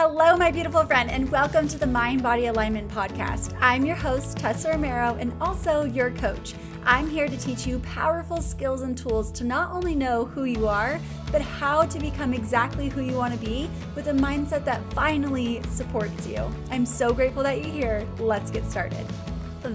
Hello, my beautiful friend, and welcome to the Mind Body Alignment Podcast. I'm your host, Tessa Romero, and also your coach. I'm here to teach you powerful skills and tools to not only know who you are, but how to become exactly who you want to be with a mindset that finally supports you. I'm so grateful that you're here. Let's get started.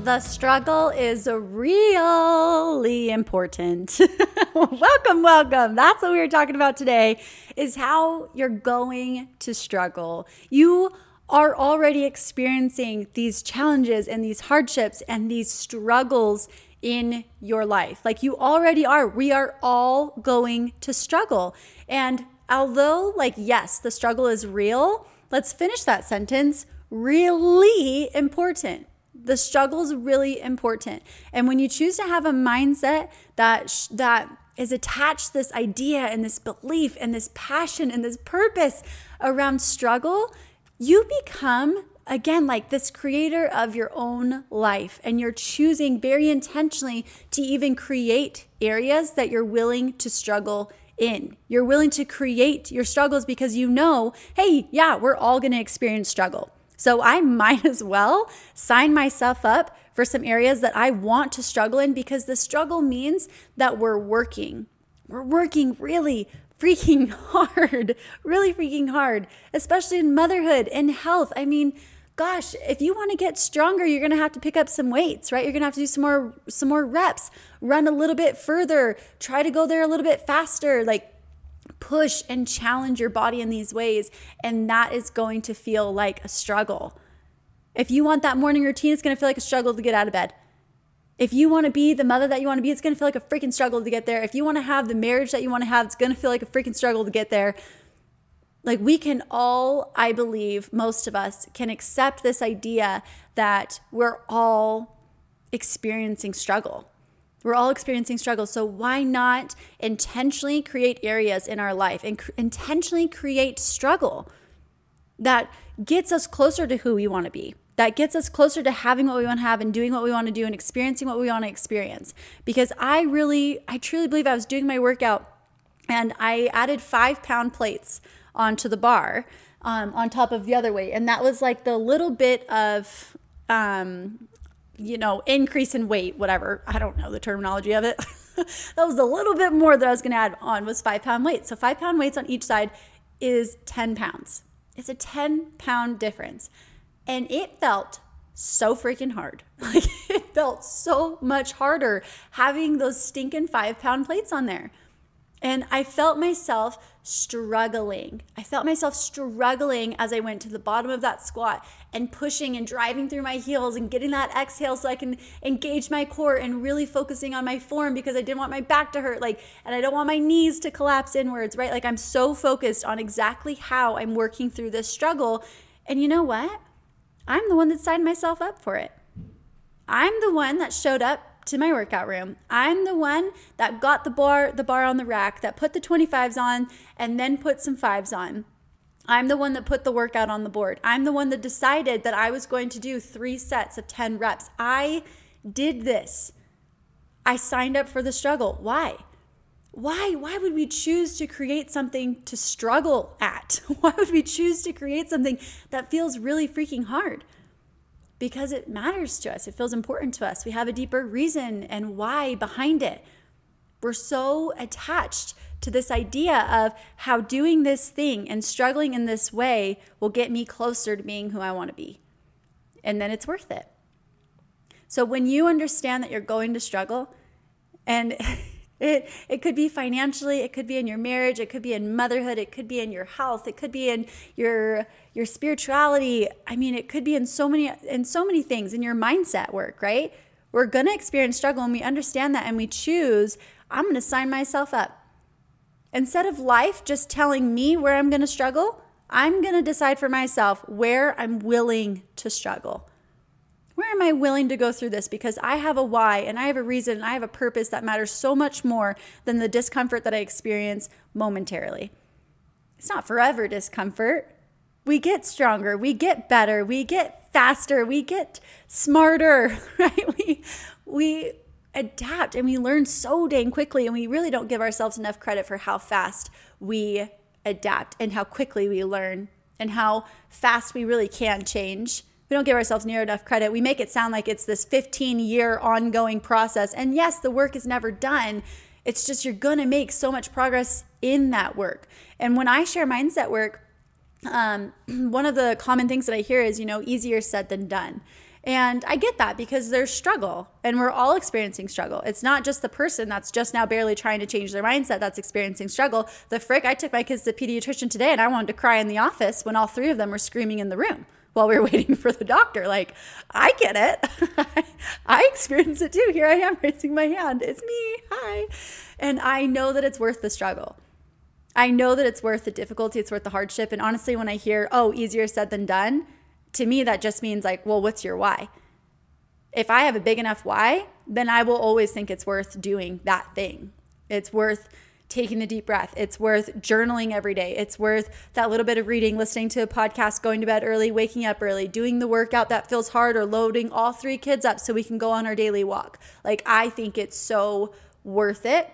The struggle is really important. welcome, welcome. That's what we are talking about today is how you're going to struggle. You are already experiencing these challenges and these hardships and these struggles in your life. Like you already are. We are all going to struggle. And although like yes, the struggle is real, let's finish that sentence. Really important the struggle is really important. And when you choose to have a mindset that sh- that is attached this idea and this belief and this passion and this purpose around struggle, you become again like this creator of your own life and you're choosing very intentionally to even create areas that you're willing to struggle in. You're willing to create your struggles because you know, hey, yeah, we're all going to experience struggle. So I might as well sign myself up for some areas that I want to struggle in because the struggle means that we're working. We're working really freaking hard, really freaking hard, especially in motherhood and health. I mean, gosh, if you want to get stronger, you're going to have to pick up some weights, right? You're going to have to do some more some more reps, run a little bit further, try to go there a little bit faster. Like push and challenge your body in these ways, and that is going to feel like a struggle. If you want that morning routine, it's going to feel like a struggle to get out of bed. If you want to be the mother that you want to be, it's going to feel like a freaking struggle to get there. If you want to have the marriage that you want to have, it's going to feel like a freaking struggle to get there. Like we can all, I believe, most of us can accept this idea that we're all experiencing struggle. We're all experiencing struggles. So why not intentionally create areas in our life and cr- intentionally create struggle that gets us closer to who we want to be? That gets us closer to having what we want to have and doing what we want to do and experiencing what we want to experience. Because I really, I truly believe I was doing my workout and I added five pound plates onto the bar um, on top of the other weight. And that was like the little bit of um, you know, increase in weight, whatever. I don't know the terminology of it. that was a little bit more that I was going to add on was five pound weights. So five pound weights on each side is 10 pounds. It's a 10 pound difference. And it felt so freaking hard. Like it felt so much harder having those stinking five pound plates on there. And I felt myself struggling. I felt myself struggling as I went to the bottom of that squat and pushing and driving through my heels and getting that exhale so I can engage my core and really focusing on my form because I didn't want my back to hurt like and I don't want my knees to collapse inwards, right? Like I'm so focused on exactly how I'm working through this struggle. And you know what? I'm the one that signed myself up for it. I'm the one that showed up to my workout room. I'm the one that got the bar the bar on the rack, that put the 25s on and then put some fives on. I'm the one that put the workout on the board. I'm the one that decided that I was going to do 3 sets of 10 reps. I did this. I signed up for the struggle. Why? Why? Why would we choose to create something to struggle at? Why would we choose to create something that feels really freaking hard? because it matters to us. It feels important to us. We have a deeper reason and why behind it. We're so attached to this idea of how doing this thing and struggling in this way will get me closer to being who I want to be. And then it's worth it. So when you understand that you're going to struggle and It, it could be financially, it could be in your marriage, it could be in motherhood, it could be in your health, it could be in your your spirituality. I mean, it could be in so many in so many things in your mindset work, right? We're to experience struggle and we understand that and we choose, I'm to sign myself up. Instead of life just telling me where I'm going to struggle, I'm going to decide for myself where I'm willing to struggle. Where am I willing to go through this? Because I have a why and I have a reason and I have a purpose that matters so much more than the discomfort that I experience momentarily. It's not forever discomfort. We get stronger, we get better, we get faster, we get smarter, right? We, we adapt and we learn so dang quickly, and we really don't give ourselves enough credit for how fast we adapt and how quickly we learn and how fast we really can change. We don't give ourselves near enough credit. We make it sound like it's this 15 year ongoing process. And yes, the work is never done. It's just you're going to make so much progress in that work. And when I share mindset work, um, one of the common things that I hear is, you know, easier said than done. And I get that because there's struggle and we're all experiencing struggle. It's not just the person that's just now barely trying to change their mindset that's experiencing struggle. The frick, I took my kids to pediatrician today and I wanted to cry in the office when all three of them were screaming in the room while we were waiting for the doctor. Like, I get it. I experience it too. Here I am raising my hand. It's me. Hi. And I know that it's worth the struggle. I know that it's worth the difficulty, it's worth the hardship. And honestly, when I hear, oh, easier said than done, to me, that just means like, well, what's your why? If I have a big enough why, then I will always think it's worth doing that thing. It's worth taking a deep breath. It's worth journaling every day. It's worth that little bit of reading, listening to a podcast, going to bed early, waking up early, doing the workout that feels hard, or loading all three kids up so we can go on our daily walk. Like, I think it's so worth it.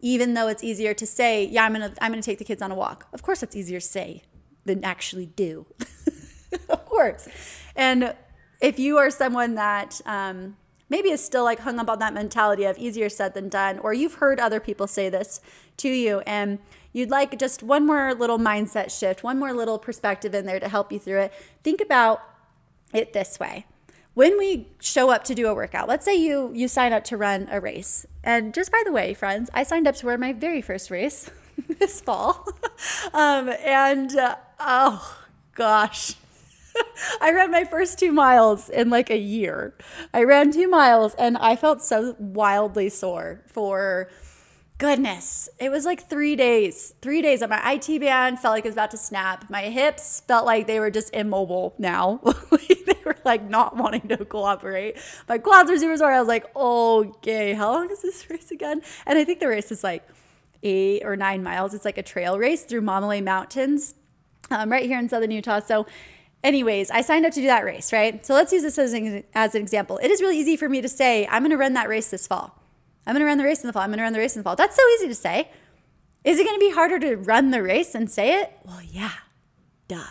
Even though it's easier to say, yeah, I'm gonna I'm gonna take the kids on a walk. Of course, that's easier to say than actually do. of course. And if you are someone that um, maybe is still like hung up on that mentality of easier said than done, or you've heard other people say this to you, and you'd like just one more little mindset shift, one more little perspective in there to help you through it, think about it this way. When we show up to do a workout, let's say you you sign up to run a race. And just by the way, friends, I signed up to run my very first race this fall. um, and uh, oh gosh, I ran my first two miles in like a year. I ran two miles and I felt so wildly sore for goodness. It was like three days. Three days. My IT band felt like it was about to snap. My hips felt like they were just immobile now. they were like not wanting to cooperate. My quads were super sore. I was like, okay, how long is this race again? And I think the race is like eight or nine miles. It's like a trail race through Maumale Mountains. Um, right here in southern Utah. So Anyways, I signed up to do that race, right? So let's use this as an, as an example. It is really easy for me to say, I'm going to run that race this fall. I'm going to run the race in the fall. I'm going to run the race in the fall. That's so easy to say. Is it going to be harder to run the race and say it? Well, yeah, duh.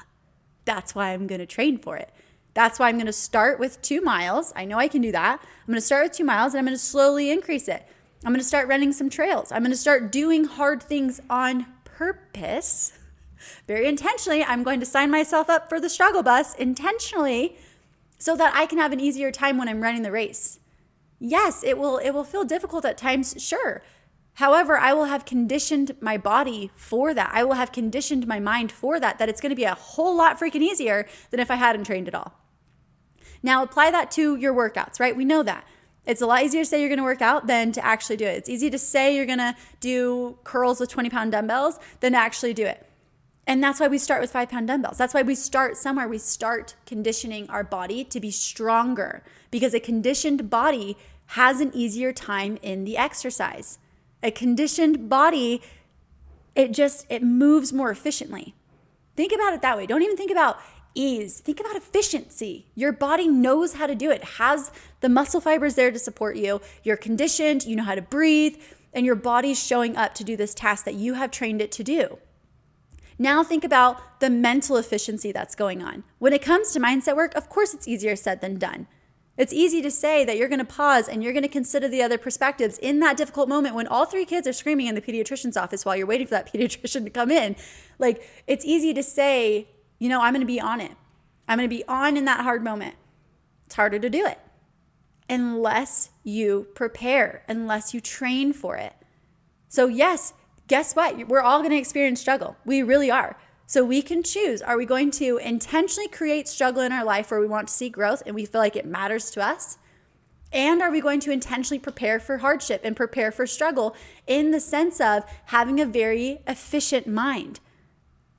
That's why I'm going to train for it. That's why I'm going to start with two miles. I know I can do that. I'm going to start with two miles and I'm going to slowly increase it. I'm going to start running some trails. I'm going to start doing hard things on purpose very intentionally, I'm going to sign myself up for the struggle bus intentionally so that I can have an easier time when I'm running the race. Yes, it will it will feel difficult at times, sure. However, I will have conditioned my body for that. I will have conditioned my mind for that that it's going to be a whole lot freaking easier than if I hadn't trained at all. Now, apply that to your workouts, right? We know that. It's a lot easier to say you're going to work out than to actually do it. It's easy to say you're going to do curls with 20 pound dumbbells than to actually do it. And that's why we start with five pound dumbbells. That's why we start somewhere. We start conditioning our body to be stronger because a conditioned body has an easier time in the exercise. A conditioned body, it just it moves more efficiently. Think about it that way. Don't even think about ease. Think about efficiency. Your body knows how to do it. Has the muscle fibers there to support you. You're conditioned, you know how to breathe, and your body's showing up to do this task that you have trained it to do. Now think about the mental efficiency that's going on. When it comes to mindset work, of course it's easier said than done. It's easy to say that you're going to pause and you're going to consider the other perspectives in that difficult moment when all three kids are screaming in the pediatrician's office while you're waiting for that pediatrician to come in. Like, it's easy to say, you know, I'm going to be on it. I'm going to be on in that hard moment. It's harder to do it unless you prepare, unless you train for it. So, yes, guess what? We're all going to experience struggle. We really are. So we can choose are we going to intentionally create struggle in our life where we want to see growth and we feel like it matters to us? And are we going to intentionally prepare for hardship and prepare for struggle in the sense of having a very efficient mind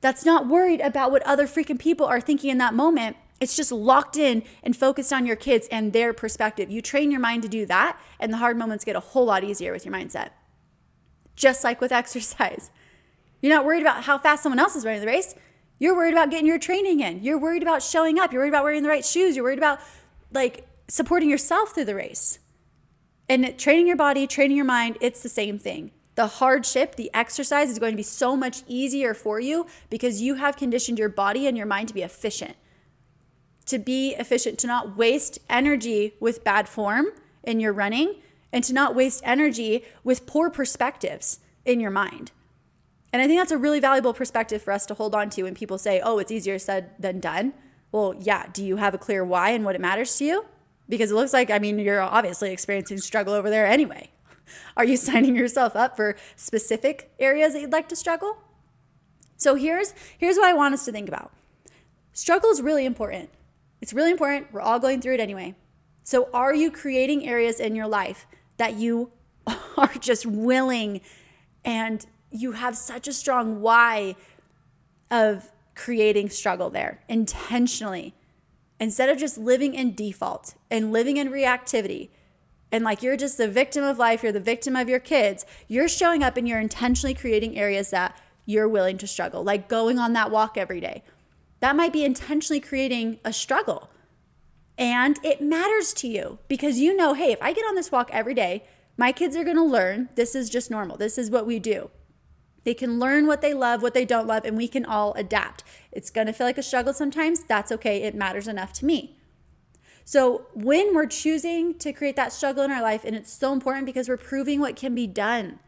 that's not worried about what other freaking people are thinking in that moment? It's just locked in and focused on your kids and their perspective. You train your mind to do that, and the hard moments get a whole lot easier with your mindset just like with exercise. You're not worried about how fast someone else is running the race. You're worried about getting your training in. You're worried about showing up. You're worried about wearing the right shoes. You're worried about like supporting yourself through the race. And training your body, training your mind, it's the same thing. The hardship, the exercise is going to be so much easier for you because you have conditioned your body and your mind to be efficient. To be efficient, to not waste energy with bad form in your running, and to not waste energy with poor perspectives in your mind. And I think that's a really valuable perspective for us to hold on to when people say, oh, it's easier said than done. Well, yeah, do you have a clear why and what it matters to you? Because it looks like, I mean, you're obviously experiencing struggle over there anyway. Are you signing yourself up for specific areas that you'd like to struggle? So here's here's what I want us to think about. Struggle is really important. It's really important. We're all going through it anyway. So are you creating areas in your life that you are just willing and you have such a strong why of creating struggle there intentionally instead of just living in default and living in reactivity and like you're just the victim of life, you're the victim of your kids, you're showing up and you're intentionally creating areas that you're willing to struggle, like going on that walk every day. That might be intentionally creating a struggle. And it matters to you because you know, hey, if I get on this walk every day, my kids are gonna learn this is just normal. This is what we do. They can learn what they love, what they don't love, and we can all adapt. It's gonna feel like a struggle sometimes. That's okay. It matters enough to me. So when we're choosing to create that struggle in our life, and it's so important because we're proving what can be done.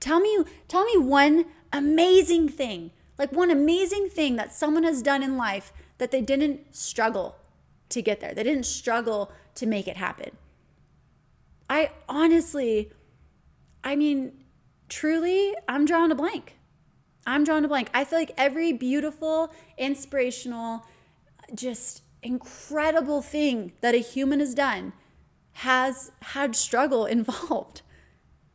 Tell me, tell me one amazing thing, like one amazing thing that someone has done in life that they didn't struggle to get there. They didn't struggle to make it happen. I honestly, I mean, truly, I'm drawing a blank. I'm drawing a blank. I feel like every beautiful, inspirational, just incredible thing that a human has done has had struggle involved.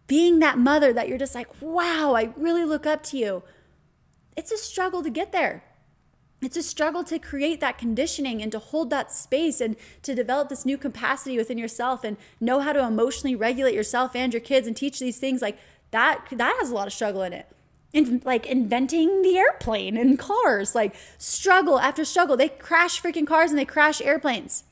Being that mother that you're just like, wow, I really look up to you. It's a struggle to get there. It's a struggle to create that conditioning and to hold that space and to develop this new capacity within yourself and know how to emotionally regulate yourself and your kids and teach these things like that that has a lot of struggle in it in, like inventing the airplane and cars, like struggle after struggle. They crash freaking cars and they crash airplanes.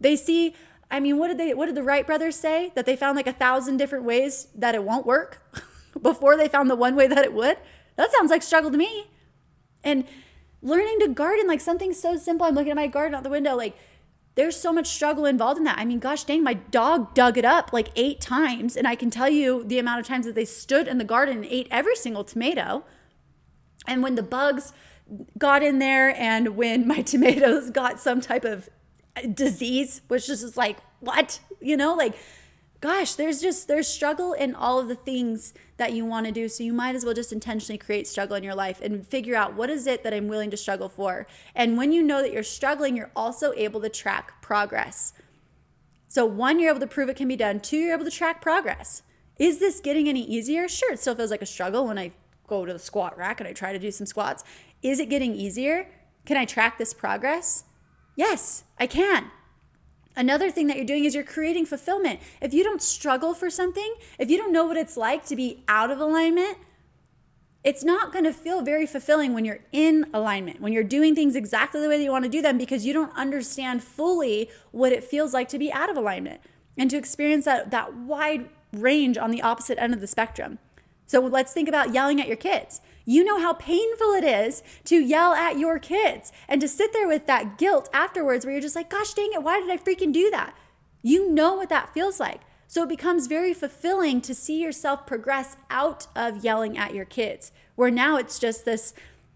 They see, I mean, what did they what did the Wright brothers say? That they found like a thousand different ways that it won't work before they found the one way that it would? That sounds like struggle to me. And learning to garden, like something so simple. I'm looking at my garden out the window, like there's so much struggle involved in that. I mean, gosh dang, my dog dug it up like eight times. And I can tell you the amount of times that they stood in the garden and ate every single tomato. And when the bugs got in there and when my tomatoes got some type of disease, which is just like, what? You know, like gosh, there's just there's struggle in all of the things that you want to do. So you might as well just intentionally create struggle in your life and figure out what is it that I'm willing to struggle for. And when you know that you're struggling, you're also able to track progress. So one, you're able to prove it can be done. Two, you're able to track progress. Is this getting any easier? Sure, it still feels like a struggle when I go to the squat rack and I try to do some squats. Is it getting easier? Can I track this progress? Yes, I can. Another thing that you're doing is you're creating fulfillment. If you don't struggle for something, if you don't know what it's like to be out of alignment, it's not going to feel very fulfilling when you're in alignment, when you're doing things exactly the way that you want to do them because you don't understand fully what it feels like to be out of alignment and to experience that, that wide range on the opposite end of the spectrum. So let's think about yelling at your kids. You know how painful it is to yell at your kids and to sit there with that guilt afterwards where you're just like, gosh dang it, why did I freaking do that? You know what that feels like. So it becomes very fulfilling to see yourself progress out of yelling at your kids, where now it's just this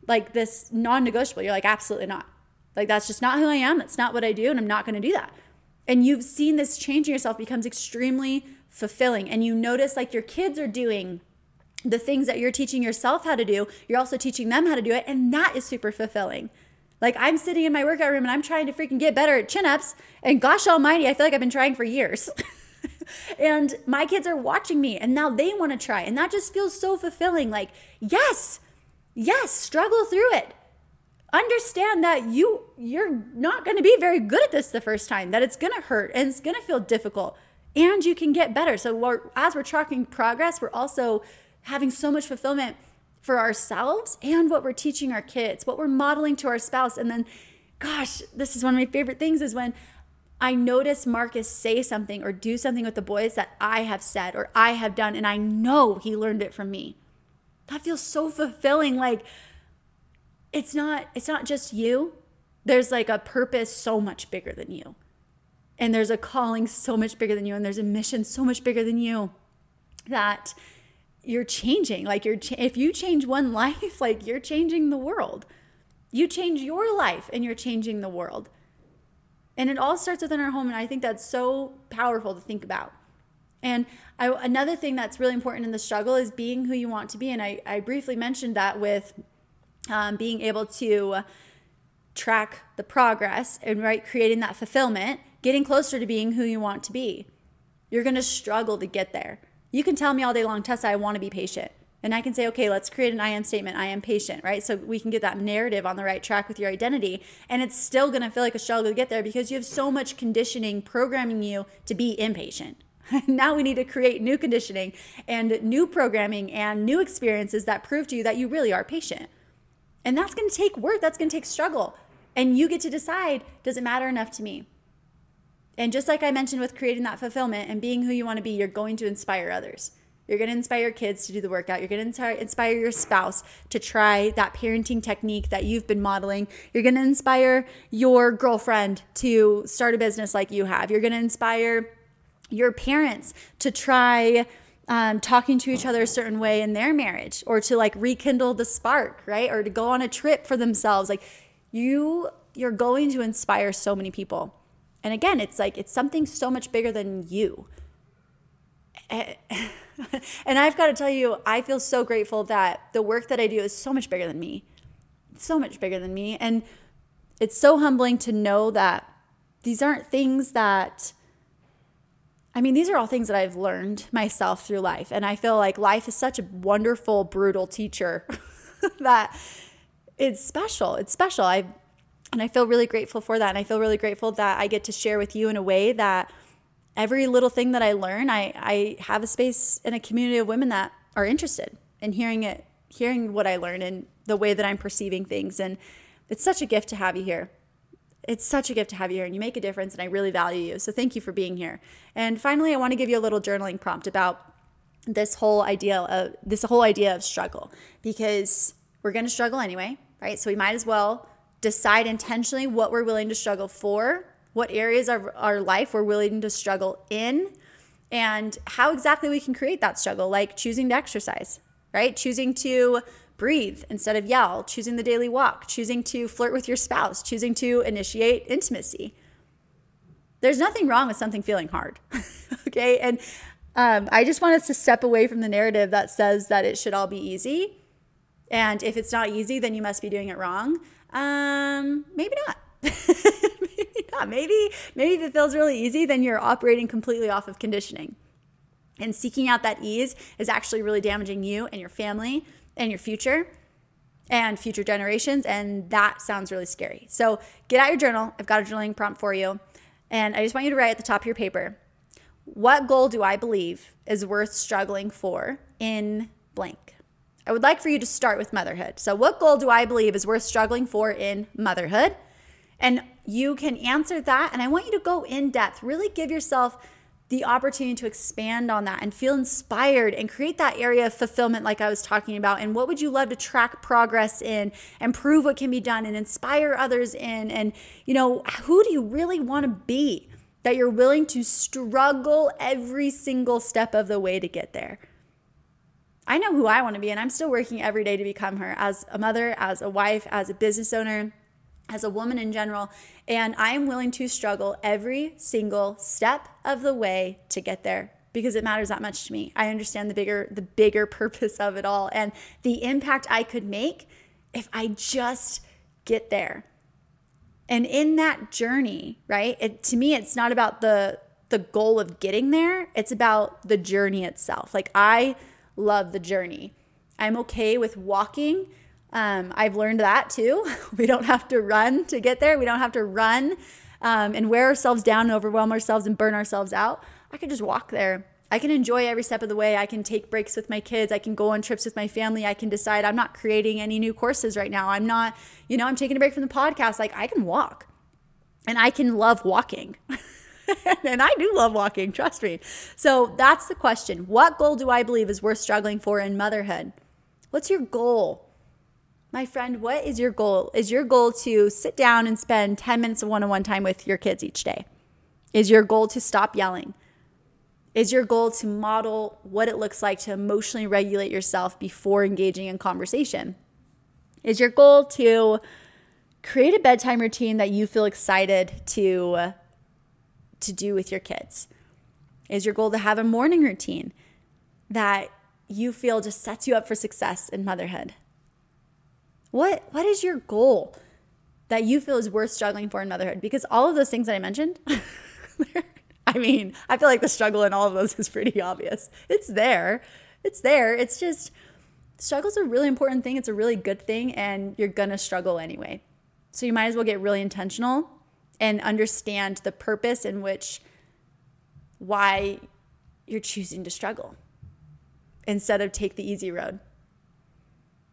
like this non negotiable. You're like, absolutely not. Like, that's just not who I am. That's not what I do. And I'm not going to do that. And you've seen this change in yourself becomes extremely fulfilling. And you notice like your kids are doing the things that you're teaching yourself how to do, you're also teaching them how to do it. And that is super fulfilling. Like I'm sitting in my workout room and I'm trying to freaking get better at chin ups. And gosh almighty, I feel like I've been trying for years. and my kids are watching me and now they want to try. And that just feels so fulfilling. Like, yes, yes, struggle through it. Understand that you you're not going to be very good at this the first time, that it's going to hurt and it's going to feel difficult. And you can get better. So we're, as we're tracking progress, we're also having so much fulfillment for ourselves and what we're teaching our kids, what we're modeling to our spouse. And then, gosh, this is one of my favorite things is when I notice Marcus say something or do something with the boys that I have said or I have done, and I know he learned it from me. That feels so fulfilling. Like it's not it's not just you. There's like a purpose so much bigger than you. And there's a calling so much bigger than you and there's a mission so much bigger than you that you're changing. Like you're cha- if you change one life, like you're changing the world. You change your life and you're changing the world. And it all starts within our home and I think that's so powerful to think about. And I, another thing that's really important in the struggle is being who you want to be. And I, I briefly mentioned that with um, being able to track the progress and right creating that fulfillment, getting closer to being who you want to be. You're going to struggle to get there. You can tell me all day long, Tessa, I want to be patient. And I can say, okay, let's create an I am statement. I am patient, right? So we can get that narrative on the right track with your identity. And it's still going to feel like a struggle to get there because you have so much conditioning programming you to be impatient. now we need to create new conditioning and new programming and new experiences that prove to you that you really are patient. And that's going to take work, that's going to take struggle. And you get to decide does it matter enough to me? And just like I mentioned with creating that fulfillment and being who you want to be, you're going to inspire others. You're going to inspire your kids to do the workout. You're going to inspire your spouse to try that parenting technique that you've been modeling. You're going to inspire your girlfriend to start a business like you have. You're going to inspire your parents to try um, talking to each other a certain way in their marriage or to like rekindle the spark, right? Or to go on a trip for themselves. Like you, you're going to inspire so many people. And again, it's like it's something so much bigger than you. And I've got to tell you, I feel so grateful that the work that I do is so much bigger than me. so much bigger than me. And it's so humbling to know that these aren't things that I mean, these are all things that I've learned myself through life. And I feel like life is such a wonderful, brutal teacher that it's special. It's special. I and I feel really grateful for that. And I feel really grateful that I get to share with you in a way that every little thing that I learn, I, I have a space in a community of women that are interested in hearing it, hearing what I learn and the way that I'm perceiving things. And it's such a gift to have you here it's such a gift to have you here and you make a difference and I really value you. So thank you for being here. And finally, I want to give you a little journaling prompt about this whole idea of this whole idea of struggle because we're going to struggle anyway, right? So we might as well decide intentionally what we're willing to struggle for, what areas of our life we're willing to struggle in, and how exactly we can create that struggle, like choosing to exercise, right? Choosing to breathe instead of yell, choosing the daily walk, choosing to flirt with your spouse, choosing to initiate intimacy. There's nothing wrong with something feeling hard. okay. And um, I just want us to step away from the narrative that says that it should all be easy. And if it's not easy, then you must be doing it wrong. Um, maybe not. maybe not. Maybe, maybe if it feels really easy, then you're operating completely off of conditioning. And seeking out that ease is actually really damaging you and your family and your future and future generations. And that sounds really scary. So get out your journal. I've got a journaling prompt for you. And I just want you to write at the top of your paper what goal do I believe is worth struggling for in blank? I would like for you to start with motherhood. So, what goal do I believe is worth struggling for in motherhood? And you can answer that. And I want you to go in depth, really give yourself the opportunity to expand on that and feel inspired and create that area of fulfillment, like I was talking about. And what would you love to track progress in and prove what can be done and inspire others in? And, you know, who do you really want to be that you're willing to struggle every single step of the way to get there? I know who I want to be, and I'm still working every day to become her as a mother, as a wife, as a business owner as a woman in general. And I am willing to struggle every single step of the way to get there because it matters that much to me. I understand the bigger the bigger purpose of it all and the impact I could make if I just get there. And in that journey, right? It, to me it's not about the the goal of getting there, it's about the journey itself. Like I love the journey. I'm okay with walking um, I've learned that too. We don't have to run to get there. We don't have to run um, and wear ourselves down and overwhelm ourselves and burn ourselves out. I can just walk there. I can enjoy every step of the way. I can take breaks with my kids. I can go on trips with my family. I can decide I'm not creating any new courses right now. I'm not, you know, I'm taking a break from the podcast. Like I can walk and I can love walking. and I do love walking, trust me. So that's the question. What goal do I believe is worth struggling for in motherhood? What's your goal? My friend, what is your goal? Is your goal to sit down and spend 10 minutes of one on one time with your kids each day? Is your goal to stop yelling? Is your goal to model what it looks like to emotionally regulate yourself before engaging in conversation? Is your goal to create a bedtime routine that you feel excited to to do with your kids? Is your goal to have a morning routine that you feel just sets you up for success in motherhood? What what is your goal that you feel is worth struggling for in motherhood? Because all of those things that I mentioned, I mean, I feel like the struggle in all of those is pretty obvious. It's there. It's there. It's just struggle's a really important thing. It's a really good thing and you're going to struggle anyway. So you might as well get really intentional and understand the purpose in which why you're choosing to struggle instead of take the easy road.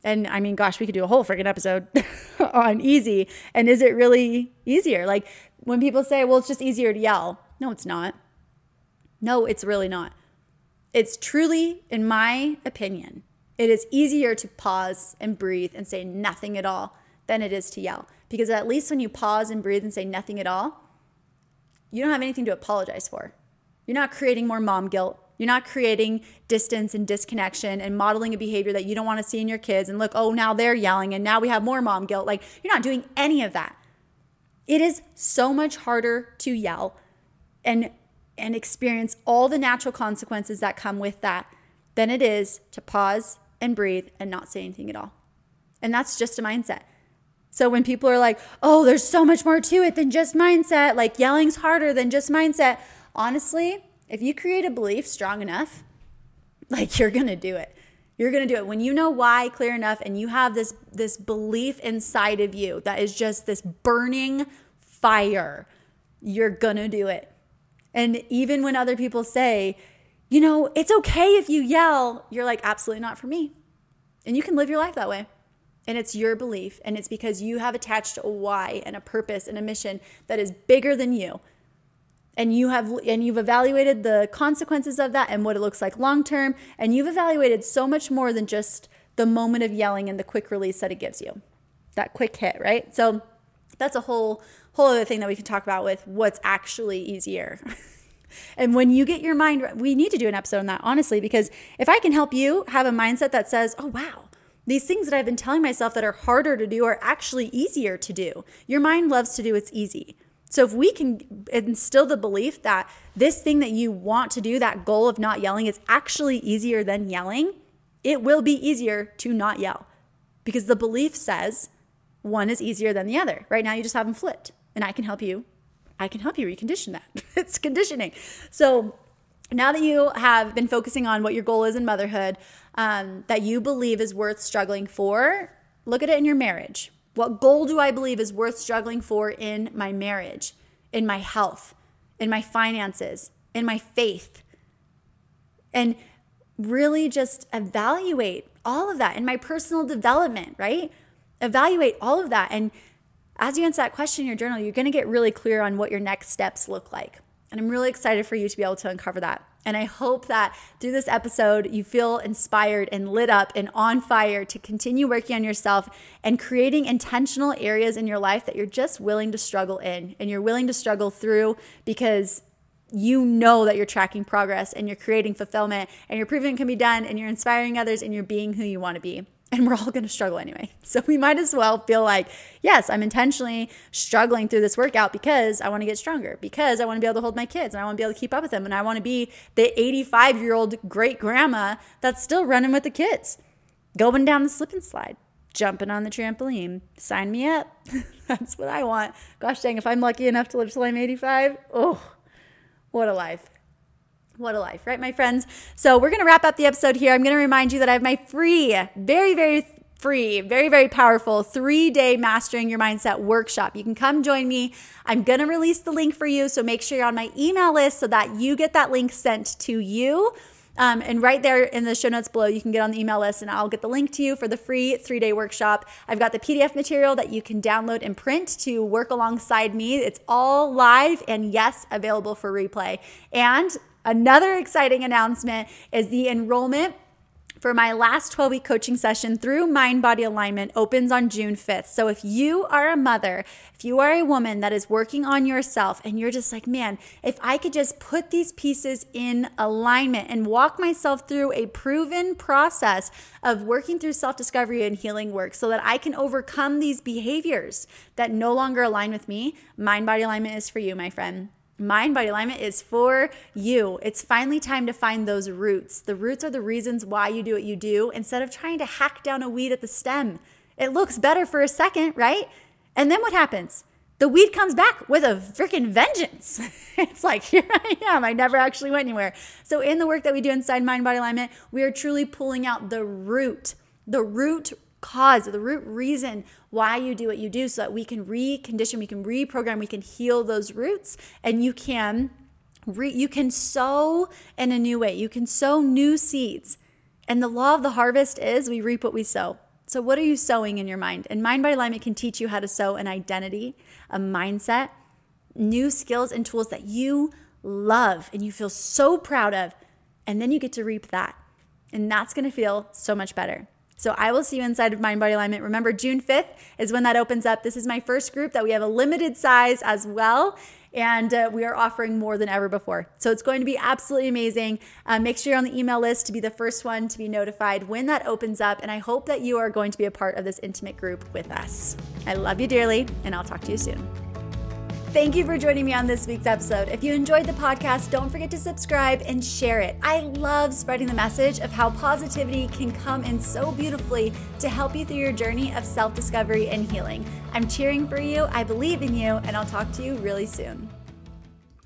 And I mean, gosh, we could do a whole freaking episode on easy. And is it really easier? Like when people say, well, it's just easier to yell. No, it's not. No, it's really not. It's truly, in my opinion, it is easier to pause and breathe and say nothing at all than it is to yell. Because at least when you pause and breathe and say nothing at all, you don't have anything to apologize for. You're not creating more mom guilt. You're not creating distance and disconnection and modeling a behavior that you don't want to see in your kids and look, oh, now they're yelling and now we have more mom guilt. Like, you're not doing any of that. It is so much harder to yell and and experience all the natural consequences that come with that than it is to pause and breathe and not say anything at all. And that's just a mindset. So when people are like, oh, there's so much more to it than just mindset, like yelling's harder than just mindset, honestly, if you create a belief strong enough, like you're to do it. You're to do it when you know why clear enough and you have this this belief inside of you that is just this burning fire. You're to do it. And even when other people say, you know, it's okay if you yell, you're like, absolutely not for me. And you can live your life that way and it's your belief and it's because you have attached a why and a purpose and a mission that is bigger than you. And you have and you've evaluated the consequences of that and what it looks like long term and you've evaluated so much more than just the moment of yelling and the quick release that it gives you. That quick hit right? So that's a whole whole other thing that we can talk about with what's actually easier. And when you get your mind we need to do an episode on that honestly because if i can help you have a mindset that says oh wow these things that I've been telling myself that are harder to do are actually easier to do. Your mind loves to do what's easy. So if we can instill the belief that this thing that you want to do, that goal of not yelling, is actually easier than yelling, it will be easier to not yell because the belief says one is easier than the other. Right now, you just have them flipped, and I can help you. I can help you recondition that. it's conditioning. So now that you have been focusing on what your goal is in motherhood um, that you believe is worth struggling for, look at it in your marriage. What goal do I believe is worth struggling for in my marriage, in my health, in my finances, in my faith? And really just evaluate all of that in my personal development, right? Evaluate all of that. And as you answer that question in your journal, you're going to get really clear on what your next steps look like. And I'm really excited for you to be able to uncover that. And I hope that through this episode, you feel inspired and lit up and on fire to continue working on yourself and creating intentional areas in your life that you're just willing to struggle in and you're willing to struggle through because you know that you're tracking progress and you're creating fulfillment and you're proving it can be done and you're inspiring others and you're being who you want to be and we're all going to struggle anyway. So we might as well feel like, yes, I'm intentionally struggling through this workout because I want to get stronger, because I want to be able to hold my kids and I want to be able to keep up with them and I want to be the 85 year old great grandma that's still running with the kids, going down the slip and slide, jumping on the trampoline. Sign me up. that's what I want. Gosh dang, if I'm lucky enough to live till I'm 85, oh, what a life. What a life, right, my friends? So, we're going to wrap up the episode here. I'm going to remind you that I have my free, very, very free, very, very powerful three day Mastering Your Mindset workshop. You can come join me. I'm going to release the link for you. So, make sure you're on my email list so that you get that link sent to you. Um, and right there in the show notes below, you can get on the email list and I'll get the link to you for the free three day workshop. I've got the PDF material that you can download and print to work alongside me. It's all live and yes, available for replay. And another exciting announcement is the enrollment for my last 12 week coaching session through Mind Body Alignment opens on June 5th. So if you are a mother, if you are a woman that is working on yourself and you're just like, man, if I could just put these pieces in alignment and walk myself through a proven process of working through self discovery and healing work so that I can overcome these behaviors that no longer align with me, Mind Body Alignment is for you, my friend. Mind body alignment is for you. It's finally time to find those roots. The roots are the reasons why you do what you do instead of trying to hack down a weed at the stem. It looks better for a second, right? And then what happens? The weed comes back with a freaking vengeance. it's like, here I am. I never actually went anywhere. So, in the work that we do inside mind body alignment, we are truly pulling out the root, the root cause, the root reason why you do what you do so that we can recondition, we can reprogram, we can heal those roots and you can re- you can sow in a new way. You can sow new seeds. And the law of the harvest is we reap what we sow. So what are you sowing in your mind? And Mind Body Alignment can teach you how to sow an identity, a mindset, new skills and tools that you love and you feel so proud of. And then you get to reap that. And that's going to feel so much better. So I will see you inside of Mind Body Alignment. Remember, June 5th is when that opens up. This is my first group that we have a limited size as well. And uh, we are offering more than ever before. So it's going to be absolutely amazing. Uh, make sure you're on the email list to be the first one to be notified when that opens up. And I hope that you are going to be a part of this intimate group with us. I love you dearly, and I'll talk to you soon. Thank you for joining me on this week's episode. If you enjoyed the podcast, don't forget to subscribe and share it. I love spreading the message of how positivity can come in so beautifully to help you through your journey of self discovery and healing. I'm cheering for you, I believe in you, and I'll talk to you really soon.